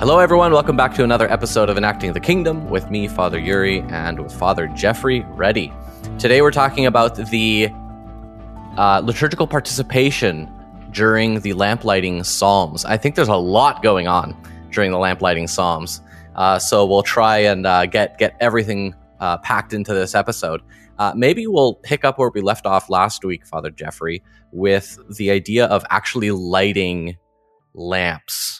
Hello, everyone. Welcome back to another episode of Enacting the Kingdom with me, Father Yuri, and with Father Geoffrey Ready. Today, we're talking about the uh, liturgical participation during the lamplighting psalms. I think there's a lot going on during the lamplighting psalms, uh, so we'll try and uh, get get everything uh, packed into this episode. Uh, maybe we'll pick up where we left off last week, Father Geoffrey, with the idea of actually lighting lamps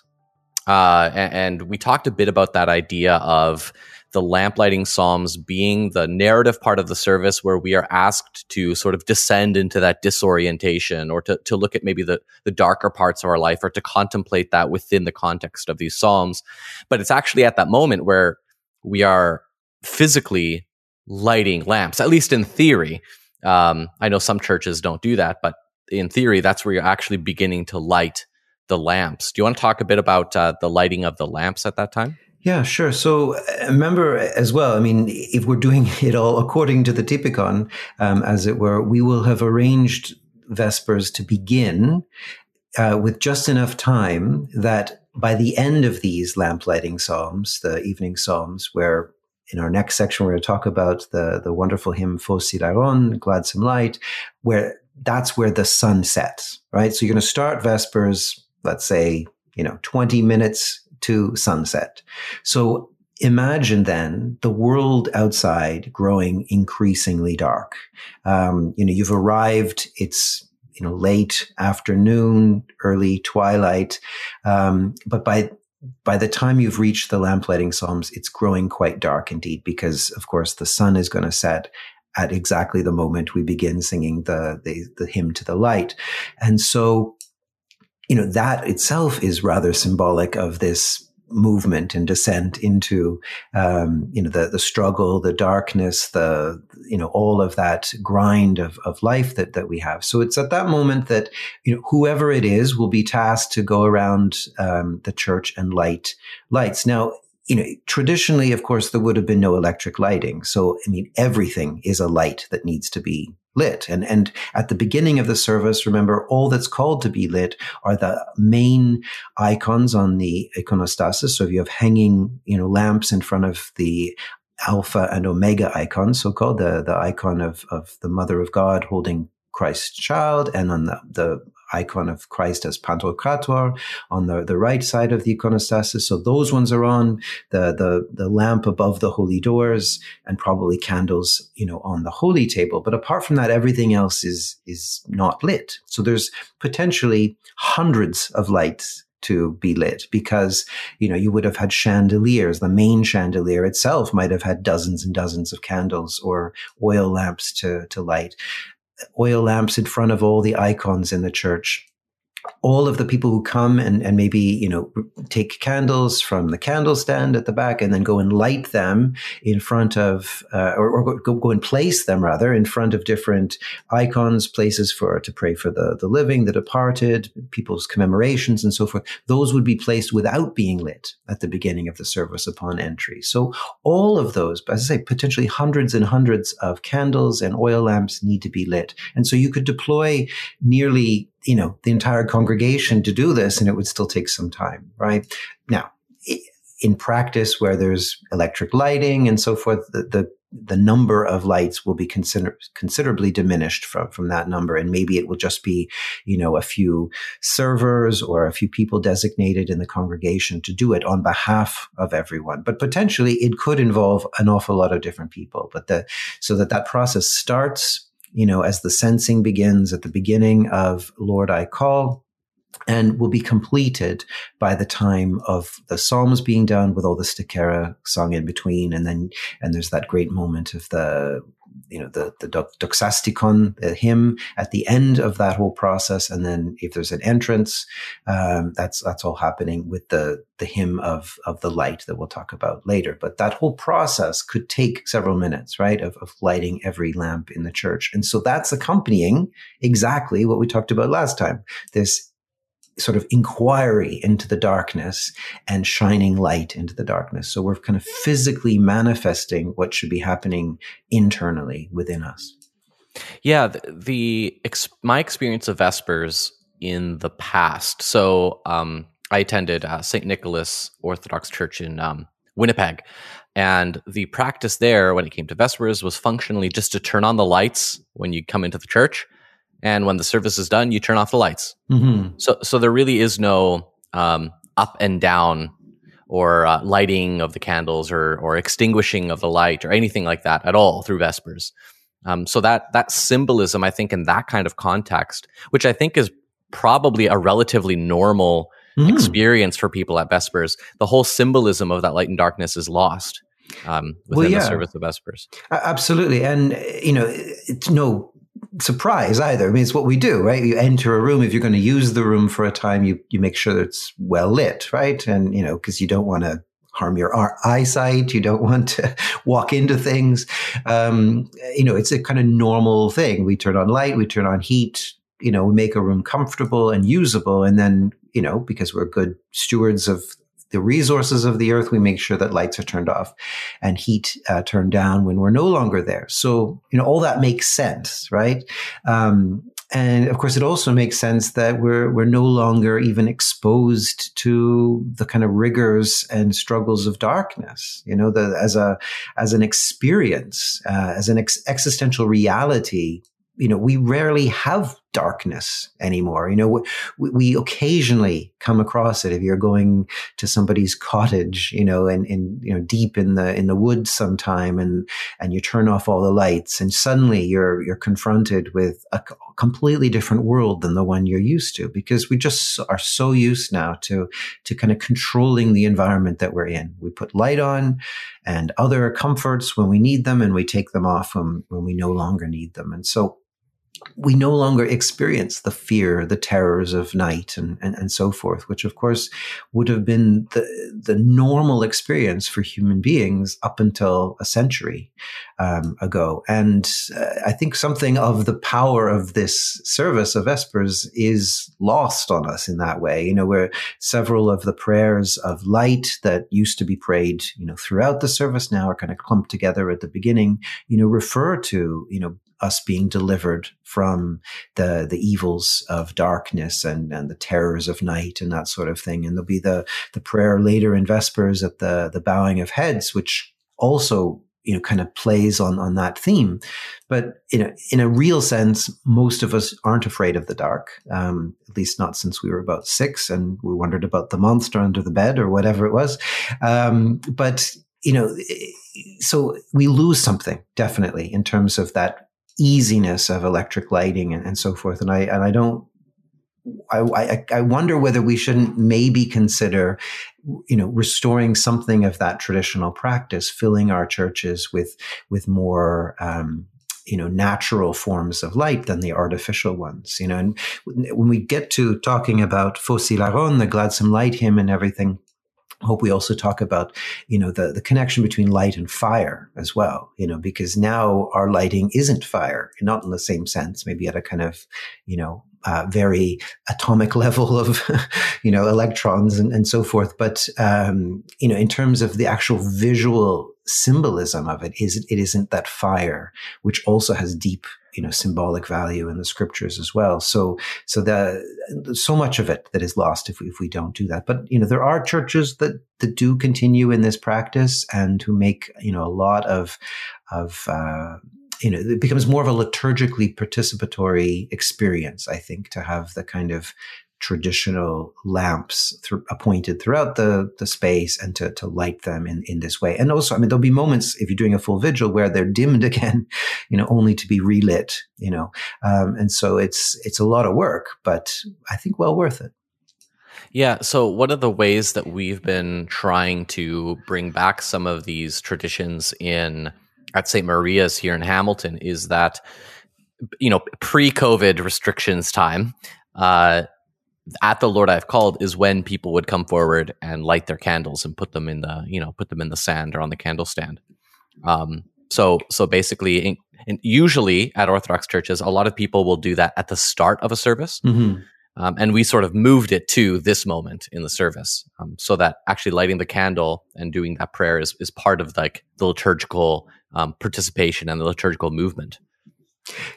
uh, and, and, we talked a bit about that idea of the lamplighting psalms being the narrative part of the service where we are asked to sort of descend into that disorientation or to, to look at maybe the, the darker parts of our life or to contemplate that within the context of these psalms. But it's actually at that moment where we are physically lighting lamps, at least in theory. Um, I know some churches don't do that, but in theory, that's where you're actually beginning to light the lamps. Do you want to talk a bit about uh, the lighting of the lamps at that time? Yeah, sure. So uh, remember as well, I mean, if we're doing it all according to the Typikon, um, as it were, we will have arranged Vespers to begin uh, with just enough time that by the end of these lamplighting psalms, the evening psalms, where in our next section we're going to talk about the the wonderful hymn Phos Hilaron, Gladsome Light, where that's where the sun sets, right? So you're going to start Vespers let's say, you know, 20 minutes to sunset. So imagine then the world outside growing increasingly dark. Um, you know, you've arrived, it's, you know, late afternoon, early twilight. Um, but by, by the time you've reached the lamplighting psalms, it's growing quite dark indeed, because of course the sun is going to set at exactly the moment we begin singing the, the, the hymn to the light. And so you know, that itself is rather symbolic of this movement and descent into um, you know the the struggle, the darkness, the you know all of that grind of of life that that we have. So it's at that moment that you know whoever it is will be tasked to go around um, the church and light lights. Now you know, traditionally, of course, there would have been no electric lighting. So, I mean, everything is a light that needs to be lit. And, and at the beginning of the service, remember, all that's called to be lit are the main icons on the iconostasis. So if you have hanging, you know, lamps in front of the alpha and omega icon, so called the, the icon of, of the mother of God holding Christ's child and on the, the icon of Christ as Pantocrator on the, the right side of the iconostasis. So those ones are on the, the, the lamp above the holy doors and probably candles, you know, on the holy table. But apart from that, everything else is, is not lit. So there's potentially hundreds of lights to be lit because you know you would have had chandeliers the main chandelier itself might have had dozens and dozens of candles or oil lamps to to light oil lamps in front of all the icons in the church all of the people who come and, and maybe, you know, take candles from the candle stand at the back and then go and light them in front of, uh, or, or go, go and place them rather in front of different icons, places for, to pray for the, the living, the departed, people's commemorations and so forth. Those would be placed without being lit at the beginning of the service upon entry. So all of those, as I say, potentially hundreds and hundreds of candles and oil lamps need to be lit. And so you could deploy nearly you know, the entire congregation to do this and it would still take some time, right? Now, in practice where there's electric lighting and so forth, the, the, the number of lights will be consider- considerably diminished from, from that number. And maybe it will just be, you know, a few servers or a few people designated in the congregation to do it on behalf of everyone. But potentially it could involve an awful lot of different people. But the, so that that process starts you know, as the censing begins at the beginning of Lord I Call and will be completed by the time of the psalms being done with all the stichera sung in between. And then and there's that great moment of the you know, the, the doxastikon, the hymn at the end of that whole process. And then if there's an entrance, um, that's, that's all happening with the, the hymn of, of the light that we'll talk about later. But that whole process could take several minutes, right? Of, of lighting every lamp in the church. And so that's accompanying exactly what we talked about last time. This sort of inquiry into the darkness and shining light into the darkness. So we're kind of physically manifesting what should be happening internally within us. Yeah, the, the ex, my experience of Vespers in the past. So um, I attended uh, St. Nicholas Orthodox Church in um, Winnipeg. And the practice there when it came to Vespers was functionally just to turn on the lights when you come into the church and when the service is done, you turn off the lights. Mm-hmm. So, so there really is no um, up and down or uh, lighting of the candles or or extinguishing of the light or anything like that at all through Vespers. Um, so that that symbolism, I think, in that kind of context, which I think is probably a relatively normal mm. experience for people at Vespers, the whole symbolism of that light and darkness is lost um, within well, yeah. the service of Vespers. Absolutely, and you know, it's no surprise either. I mean, it's what we do, right? You enter a room. If you're going to use the room for a time, you, you make sure that it's well lit, right? And, you know, cause you don't want to harm your eyesight. You don't want to walk into things. Um, you know, it's a kind of normal thing. We turn on light, we turn on heat, you know, we make a room comfortable and usable. And then, you know, because we're good stewards of the resources of the earth, we make sure that lights are turned off and heat uh, turned down when we're no longer there. So, you know, all that makes sense, right? Um, and of course, it also makes sense that we're we're no longer even exposed to the kind of rigors and struggles of darkness. You know, the, as a as an experience, uh, as an ex- existential reality you know, we rarely have darkness anymore. You know, we, we, occasionally come across it if you're going to somebody's cottage, you know, and, and, you know, deep in the, in the woods sometime and, and you turn off all the lights and suddenly you're, you're confronted with a completely different world than the one you're used to because we just are so used now to, to kind of controlling the environment that we're in. We put light on and other comforts when we need them and we take them off when, when we no longer need them. And so, we no longer experience the fear, the terrors of night and, and, and so forth, which of course would have been the, the normal experience for human beings up until a century um, ago. And uh, I think something of the power of this service of Vespers is lost on us in that way, you know, where several of the prayers of light that used to be prayed, you know, throughout the service now are kind of clumped together at the beginning, you know, refer to, you know, us being delivered from the the evils of darkness and and the terrors of night and that sort of thing. And there'll be the the prayer later in Vespers at the the bowing of heads, which also you know kind of plays on on that theme but in a in a real sense most of us aren't afraid of the dark um, at least not since we were about six and we wondered about the monster under the bed or whatever it was um, but you know so we lose something definitely in terms of that easiness of electric lighting and, and so forth. And I and I don't I, I, I, wonder whether we shouldn't maybe consider, you know, restoring something of that traditional practice, filling our churches with with more, um, you know, natural forms of light than the artificial ones. You know, and when we get to talking about Phos Hilaron the gladsome light hymn, and everything, hope we also talk about you know the the connection between light and fire as well you know because now our lighting isn't fire not in the same sense maybe at a kind of you know uh, very atomic level of you know electrons and, and so forth. But um, you know in terms of the actual visual symbolism of it is it isn't that fire which also has deep you know symbolic value in the scriptures as well. So so the so much of it that is lost if we, if we don't do that. But you know there are churches that that do continue in this practice and who make you know a lot of of uh, you know it becomes more of a liturgically participatory experience i think to have the kind of traditional lamps th- appointed throughout the, the space and to, to light them in, in this way. And also, I mean, there'll be moments if you're doing a full vigil where they're dimmed again, you know, only to be relit, you know. Um, and so it's, it's a lot of work, but I think well worth it. Yeah. So, one of the ways that we've been trying to bring back some of these traditions in at St. Maria's here in Hamilton is that you know pre-COVID restrictions time. Uh, at the Lord I've called is when people would come forward and light their candles and put them in the you know put them in the sand or on the candle stand. Um, so so basically, in, in usually at Orthodox churches, a lot of people will do that at the start of a service. Mm-hmm. Um, and we sort of moved it to this moment in the service um, so that actually lighting the candle and doing that prayer is, is part of like the liturgical um, participation and the liturgical movement.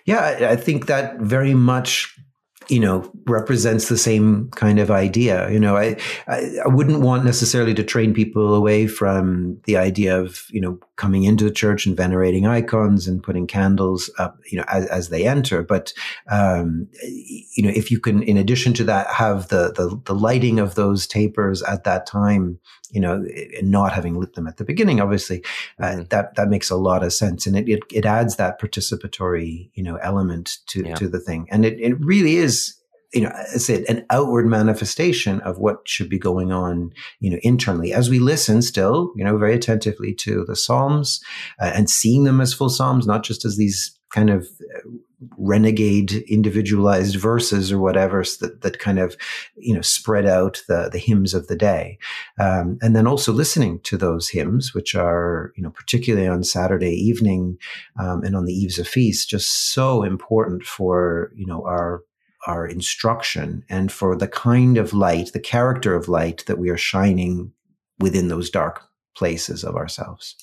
Yeah, I think that very much you know represents the same kind of idea. You know I, I, I wouldn't want necessarily to train people away from the idea of you know coming into the church and venerating icons and putting candles up you know as, as they enter but um, you know if you can in addition to that have the, the the lighting of those tapers at that time you know, and not having lit them at the beginning, obviously, uh, mm-hmm. that that makes a lot of sense, and it, it, it adds that participatory you know element to yeah. to the thing, and it it really is you know, I said an outward manifestation of what should be going on, you know, internally. As we listen still, you know, very attentively to the Psalms uh, and seeing them as full Psalms, not just as these kind of uh, renegade individualized verses or whatever that, that kind of you know spread out the, the hymns of the day. Um, and then also listening to those hymns which are you know particularly on saturday evening um, and on the eves of feast just so important for you know our our instruction and for the kind of light the character of light that we are shining within those dark places of ourselves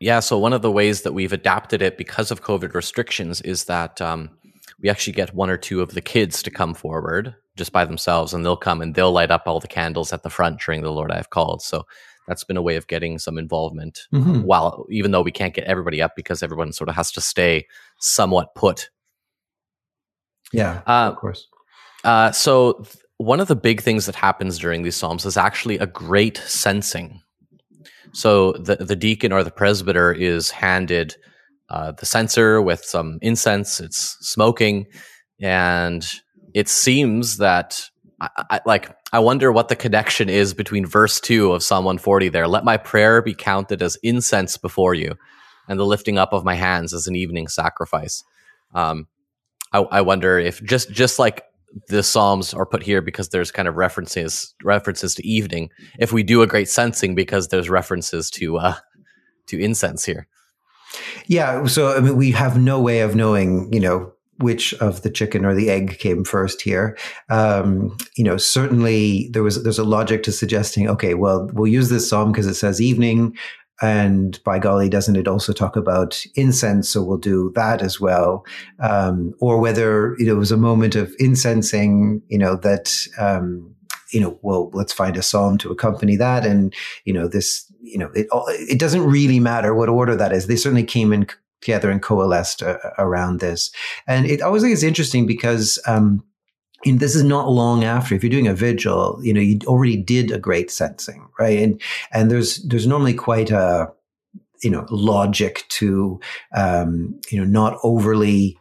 yeah. So one of the ways that we've adapted it because of COVID restrictions is that um, we actually get one or two of the kids to come forward just by themselves, and they'll come and they'll light up all the candles at the front during the Lord I have called. So that's been a way of getting some involvement. Mm-hmm. While even though we can't get everybody up because everyone sort of has to stay somewhat put. Yeah, uh, of course. Uh, so th- one of the big things that happens during these psalms is actually a great censing. so the the deacon or the presbyter is handed uh, the censer with some incense. It's smoking, and it seems that I, I, like I wonder what the connection is between verse two of Psalm 140. There, let my prayer be counted as incense before you, and the lifting up of my hands as an evening sacrifice. Um, I, I wonder if just just like the psalms are put here because there's kind of references references to evening if we do a great censing because there's references to uh to incense here yeah so i mean we have no way of knowing you know which of the chicken or the egg came first here. Um, you know, certainly there was there's a logic to suggesting, okay, well, we'll use this psalm because it says evening. And by golly, doesn't it also talk about incense? So we'll do that as well. Um, or whether you know, it was a moment of incensing, you know, that, um, you know, well, let's find a psalm to accompany that. And, you know, this, you know, it, it doesn't really matter what order that is. They certainly came in together and coalesced uh, around this. And it always think it's interesting because, um, and this is not long after if you're doing a vigil you know you already did a great censing right? And and there's there's normally quite a you know logic to um you know not overly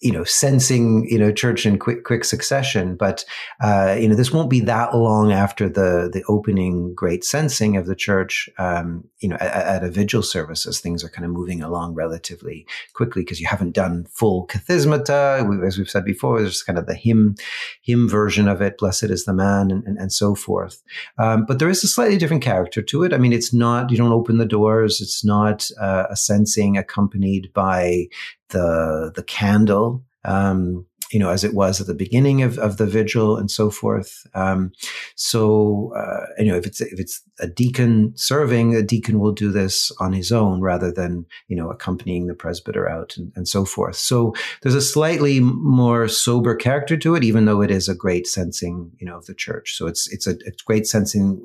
you know, censing, you know, church in quick, quick succession. But, uh, you know, this won't be that long after the, the opening great censing of the church, um, you know, at, at, a vigil service as things are kind of moving along relatively quickly because you haven't done full kathismata. As we've said before, there's kind of the hymn, hymn version of it, blessed is the man and, and, and so forth. Um, but there is a slightly different character to it. I mean, it's not, you don't open the doors. It's not uh, a censing accompanied by the the candle um, you know, as it was at the beginning of, of the vigil and so forth. Um, so, uh, you know, if it's, if it's a deacon serving, a deacon will do this on his own rather than, you know, accompanying the presbyter out and, and so forth. So there's a slightly more sober character to it, even though it is a great censing, you know, of the church. So it's, it's a, it's great censing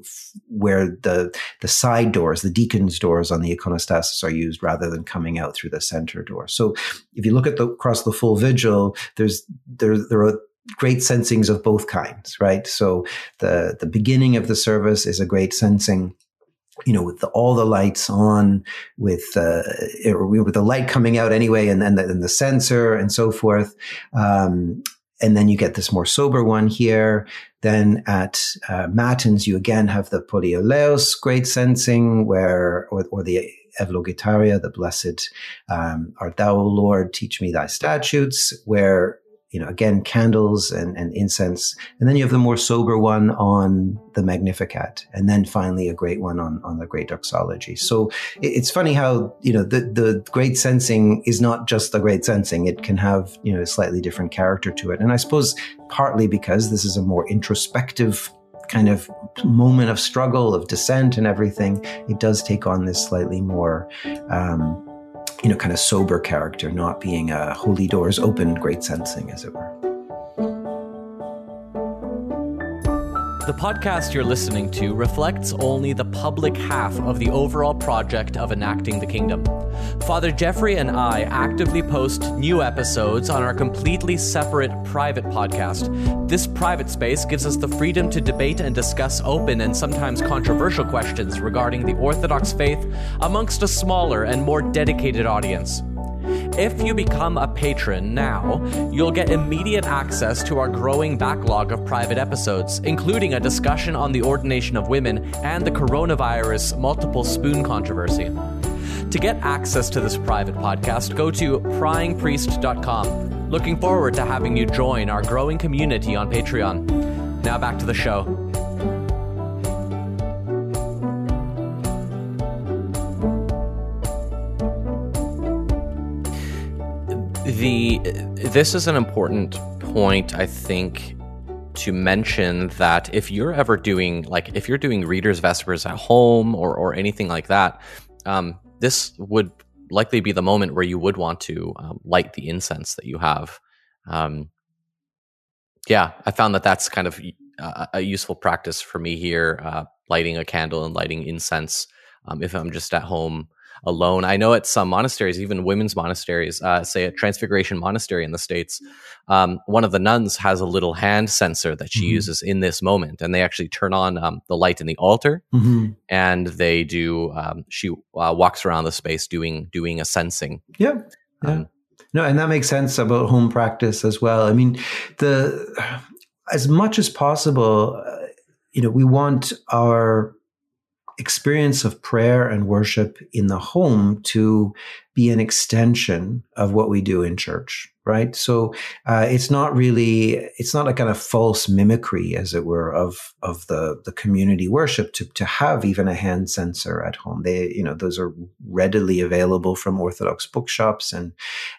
where the, the side doors, the deacon's doors on the iconostasis are used rather than coming out through the center door. So if you look at the, across the full vigil, there's there there are great censings of both kinds, right? So the the beginning of the service is a great censing you know, with the, all the lights on, with uh, with the light coming out anyway, and then the, the censer and so forth. Um, and then you get this more sober one here. Then at uh, Matins, you again have the Polyeleos, great censing, where, or, or the Evlogitaria, the blessed um, art thou, Lord, teach me thy statutes, where you know, again, candles and, and incense. And then you have the more sober one on the Magnificat. And then finally a great one on, on the great doxology. So it's funny how, you know, the, the great censing is not just the great censing. It can have, you know, a slightly different character to it. And I suppose partly because this is a more introspective kind of moment of struggle, of dissent and everything, it does take on this slightly more, um, you know, kind of sober character, not being a holy doors open, great censing, as it were. The podcast you're listening to reflects only the public half of the overall project of enacting the kingdom. Father Geoffrey and I actively post new episodes on our completely separate private podcast. This private space gives us the freedom to debate and discuss open and sometimes controversial questions regarding the Orthodox faith amongst a smaller and more dedicated audience. If you become a patron now, you'll get immediate access to our growing backlog of private episodes, including a discussion on the ordination of women and the coronavirus multiple spoon controversy. To get access to this private podcast, go to pryingpriest.com. Looking forward to having you join our growing community on Patreon. Now back to the show. The this is an important point i think to mention that if you're ever doing like if you're doing readers vespers at home or or anything like that um, this would likely be the moment where you would want to um, light the incense that you have. Um, yeah i found that that's kind of a, a useful practice for me here uh, lighting a candle and lighting incense um, if i'm just at home alone. I know at some monasteries, even women's monasteries, uh, say a Transfiguration Monastery in the States, um, one of the nuns has a little hand censer that she mm-hmm. uses in this moment. And they actually turn on um, the light in the altar mm-hmm. and they do, um, she uh, walks around the space doing, doing a censing. Yeah. yeah. Um, no, and that makes sense about home practice as well. I mean, the, as much as possible, uh, you know, we want our experience of prayer and worship in the home to be an extension of what we do in church right? So uh, it's not really it's not a kind of false mimicry as it were of of the the community worship to to have even a hand censer at home. They you know those are readily available from orthodox bookshops and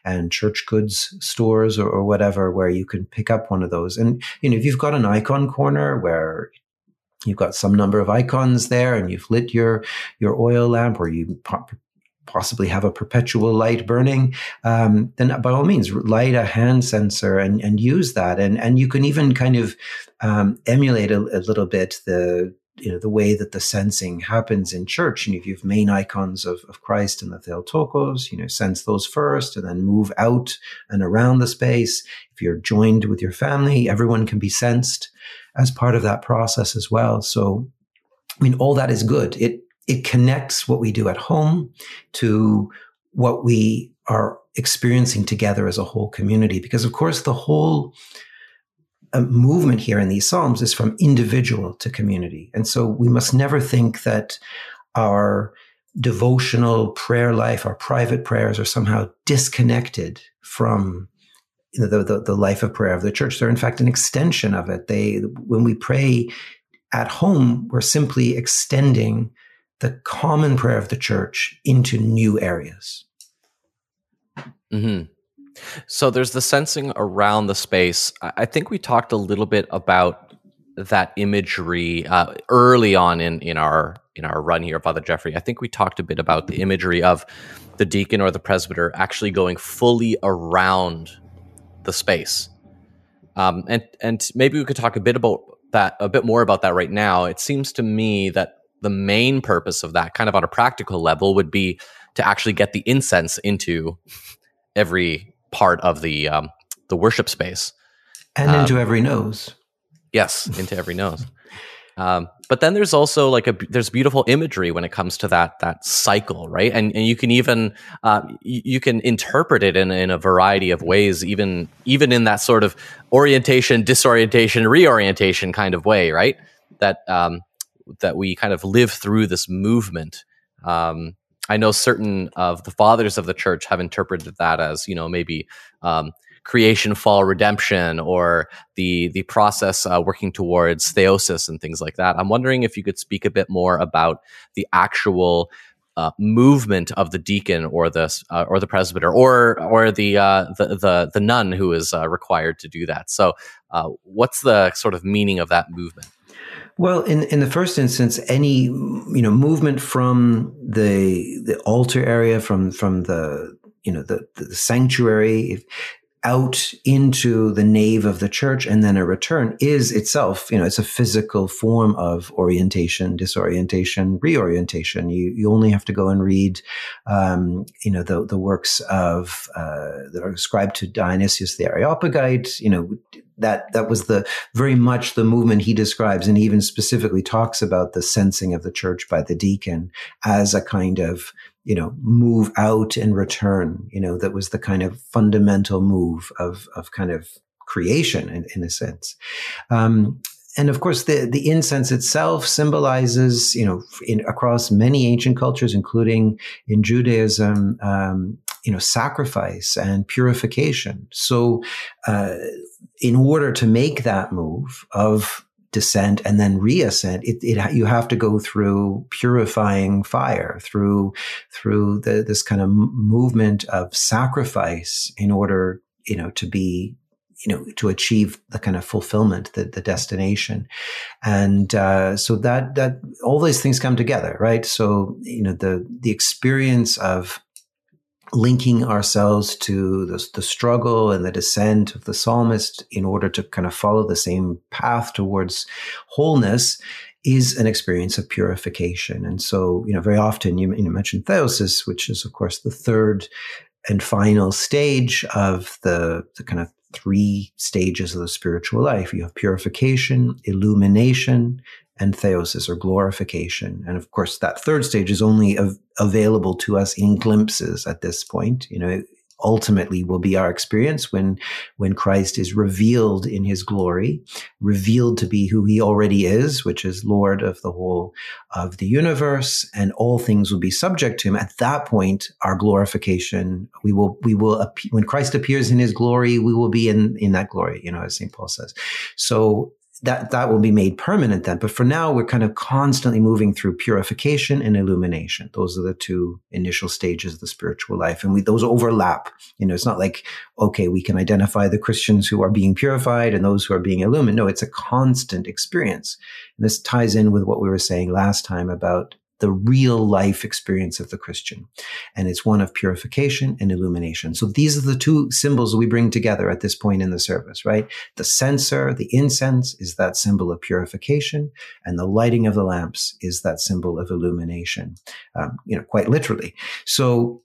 and church goods stores or, or whatever where you can pick up one of those. And you know if you've got an icon corner where you've got some number of icons there and you've lit your your oil lamp or you possibly have a perpetual light burning um, then by all means light a hand censer and, and use that. And and you can even kind of um, emulate a, a, little bit the you know the way that the censing happens in church. And if you have main icons of, of christ and the theotokos you know cense those first and then move out and around the space. If you're joined with your family everyone can be censed as part of that process as well. So, I mean, all that is good. It, it connects what we do at home to what we are experiencing together as a whole community. Because of course, the whole uh, movement here in these Psalms is from individual to community. And so we must never think that our devotional prayer life, our private prayers are somehow disconnected from the, the, the life of prayer of the church. They're in fact an extension of it. They, when we pray at home, we're simply extending the common prayer of the church into new areas. hmm So there's the censing around the space. I think we talked a little bit about that imagery uh, early on in in our in our run here, Father Geoffrey. I think we talked a bit about the imagery of the deacon or the presbyter actually going fully around the space. Um, and and maybe we could talk a bit about that a bit more about that right now. It seems to me that the main purpose of that, kind of on a practical level, would be to actually get the incense into every part of the um, the worship space and um, into every nose. Yes, into every nose. Um, but then there's also like a there's beautiful imagery when it comes to that that cycle, right? And and you can even uh, you, you, can interpret it in in a variety of ways, even even in that sort of orientation, disorientation, reorientation kind of way, right? That um, that we kind of live through this movement. Um, I know certain of the fathers of the church have interpreted that as you know maybe um, creation, fall, redemption, or the the process uh, working towards theosis and things like that. I'm wondering if you could speak a bit more about the actual uh, movement of the deacon or the uh, or the presbyter or or the uh, the, the, the nun who is uh, required to do that. So, uh, what's the sort of meaning of that movement? Well, in, in the first instance, any you know movement from the the altar area, from from the you know the the sanctuary, out into the nave of the church and then a return is itself, you know, it's a physical form of orientation, disorientation, reorientation. You, you only have to go and read, um, you know, the, the works of, uh, that are ascribed to Dionysius the Areopagite, you know, that that was the very much the movement he describes and even specifically talks about the censing of the church by the deacon as a kind of you know, move out and return, you know, that was the kind of fundamental move of, of kind of creation in, in a sense. Um, and of course, the, the incense itself symbolizes, you know, in, across many ancient cultures, including in Judaism, um, you know, sacrifice and purification. So, uh, in order to make that move of descent and then reascent, it, it, you have to go through purifying fire, through through the, this kind of movement of sacrifice in order, you know, to be you know to achieve the kind of fulfillment the, the destination and uh, so that that all these things come together right so you know the the experience of linking ourselves to the, the, struggle and the descent of the psalmist in order to kind of follow the same path towards wholeness is an experience of purification. And so, you know, very often you, you mentioned theosis, which is, of course, the third and final stage of the, the kind of three stages of the spiritual life. You have purification, illumination, and theosis or glorification. And of course, that third stage is only av- available to us in glimpses at this point. You know, ultimately will be our experience when when Christ is revealed in his glory, revealed to be who he already is, which is Lord of the whole of the universe, and all things will be subject to him. At that point, our glorification, we will we will when Christ appears in his glory, we will be in in that glory, you know, as St. Paul says. So that that will be made permanent then. But for now, we're kind of constantly moving through purification and illumination. Those are the two initial stages of the spiritual life, and we those overlap. You know, it's not like okay, we can identify the Christians who are being purified and those who are being illumined. No, it's a constant experience. And this ties in with what we were saying last time about the real life experience of the Christian. And it's one of purification and illumination. So these are the two symbols we bring together at this point in the service, right? The censer, the incense is that symbol of purification and the lighting of the lamps is that symbol of illumination, um, you know, quite literally. So,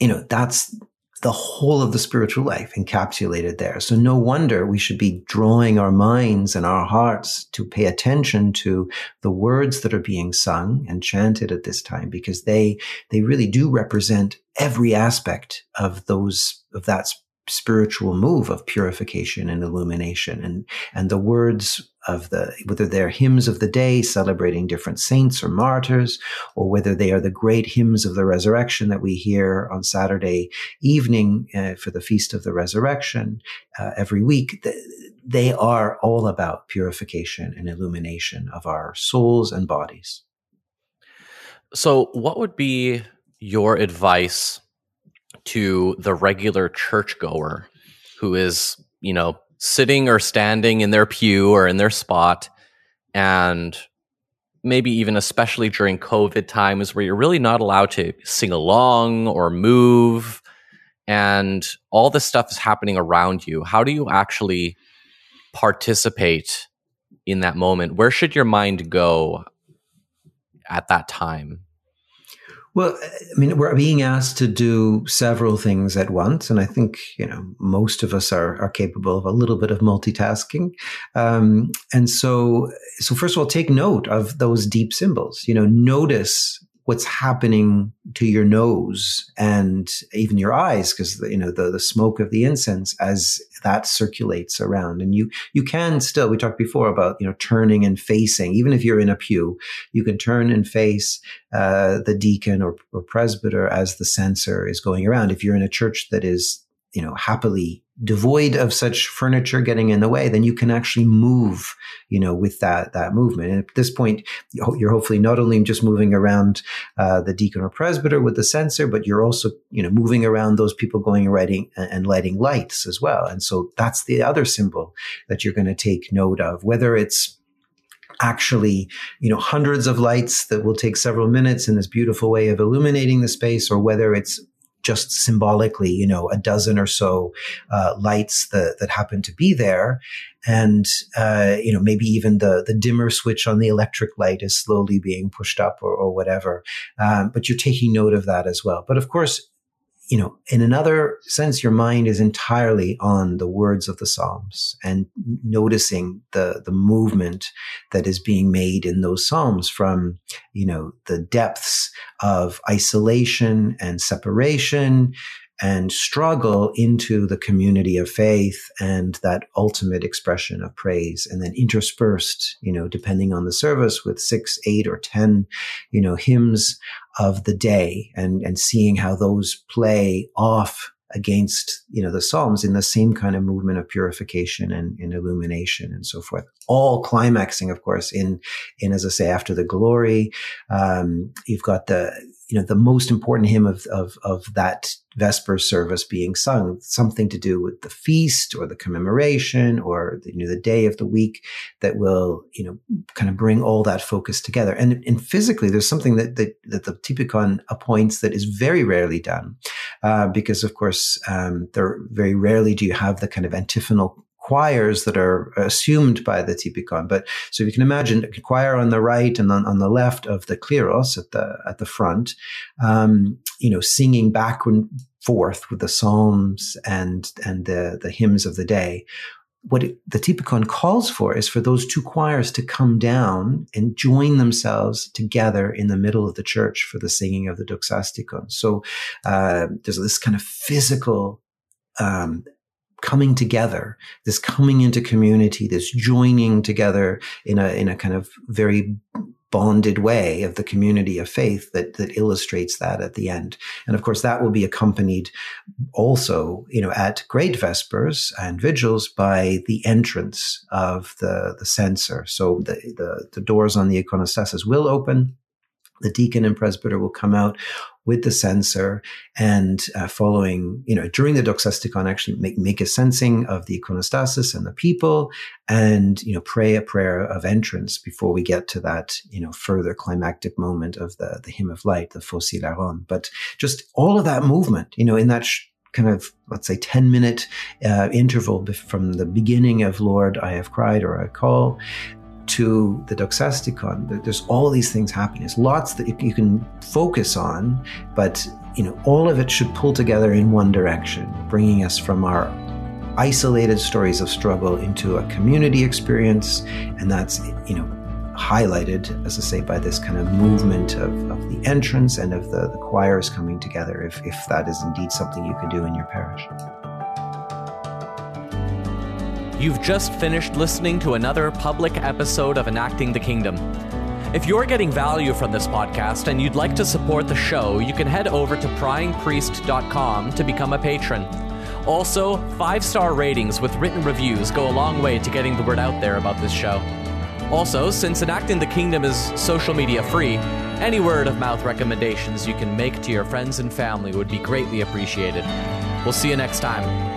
you know, that's the whole of the spiritual life encapsulated there. So no wonder we should be drawing our minds and our hearts to pay attention to the words that are being sung and chanted at this time because they, they really do represent every aspect of those, of that spiritual move of purification and illumination. And and the words of the whether they're hymns of the day celebrating different saints or martyrs or whether they are the great hymns of the resurrection that we hear on Saturday evening uh, for the feast of the resurrection uh, every week they are all about purification and illumination of our souls and bodies. So what would be your advice to the regular churchgoer who is, you know, sitting or standing in their pew or in their spot and maybe even especially during COVID times where you're really not allowed to sing along or move and all this stuff is happening around you. How do you actually participate in that moment? Where should your mind go at that time? Well, I mean, we're being asked to do several things at once, and I think you know most of us are are capable of a little bit of multitasking. Um, and so, so first of all, take note of those deep symbols. You know, notice what's happening to your nose and even your eyes because you know the, the smoke of the incense as that circulates around. And you you can still we talked before about you know turning and facing. Even if you're in a pew you can turn and face uh, the deacon or, or presbyter as the censer is going around. If you're in a church that is you know happily devoid of such furniture getting in the way, then you can actually move, you know, with that that movement. And at this point, you're hopefully not only just moving around uh, the deacon or presbyter with the censer, but you're also, you know, moving around those people going and writing and lighting lights as well. And so that's the other symbol that you're going to take note of, whether it's actually, you know, hundreds of lights that will take several minutes in this beautiful way of illuminating the space, or whether it's just symbolically, you know, a dozen or so uh, lights that, that happen to be there. And, uh, you know, maybe even the, the dimmer switch on the electric light is slowly being pushed up or, or whatever. Um, but you're taking note of that as well. But of course, you know, in another sense, your mind is entirely on the words of the Psalms and noticing the, the movement that is being made in those Psalms from, you know, the depths of isolation and separation and struggle into the community of faith and that ultimate expression of praise and then interspersed you know depending on the service with six eight or ten you know hymns of the day and and seeing how those play off against you know the psalms in the same kind of movement of purification and, and, illumination and so forth. All climaxing of course in in as i say after the glory. Um, you've got the you know, the most important hymn of, of, of that Vesper service being sung, something to do with the feast or the commemoration or the, you know, the day of the week that will, you know, kind of bring all that focus together. And, and physically, there's something that, that, that the Typikon appoints that is very rarely done, uh, because of course, um, there very rarely do you have the kind of antiphonal choirs that are assumed by the Typikon. But so you can imagine a choir on the right and on, on the left of the kleros at the at the front, um, you know, singing back and forth with the psalms and and the the hymns of the day. What it, the Typikon calls for is for those two choirs to come down and join themselves together in the middle of the church for the singing of the Doxastikon. So uh, there's this kind of physical um, coming together, this coming into community, this joining together in a in a kind of very bonded way of the community of faith that that illustrates that at the end. And of course, that will be accompanied also, you know, at great vespers and vigils by the entrance of the the censer. So the the, the doors on the iconostasis will open the deacon and presbyter will come out with the censer and uh, following, you know, during the doxastikon, actually make, make a censing of the iconostasis and the people and, you know, pray a prayer of entrance before we get to that, you know, further climactic moment of the, the hymn of light, the Phos Hilaron. But just all of that movement, you know, in that sh- kind of, let's say, 10 minute uh, interval from the beginning of Lord, I have cried or I call to the Doxastikon, there's all these things happening. There's lots that you can focus on, but you know, all of it should pull together in one direction, bringing us from our isolated stories of struggle into a community experience, and that's you know highlighted, as I say, by this kind of movement of, of the entrance and of the, the choirs coming together, if, if that is indeed something you can do in your parish. You've just finished listening to another public episode of Enacting the Kingdom. If you're getting value from this podcast and you'd like to support the show, you can head over to pryingpriest.com to become a patron. Also, five star ratings with written reviews go a long way to getting the word out there about this show. Also, since Enacting the Kingdom is social media free, any word of mouth recommendations you can make to your friends and family would be greatly appreciated. We'll see you next time.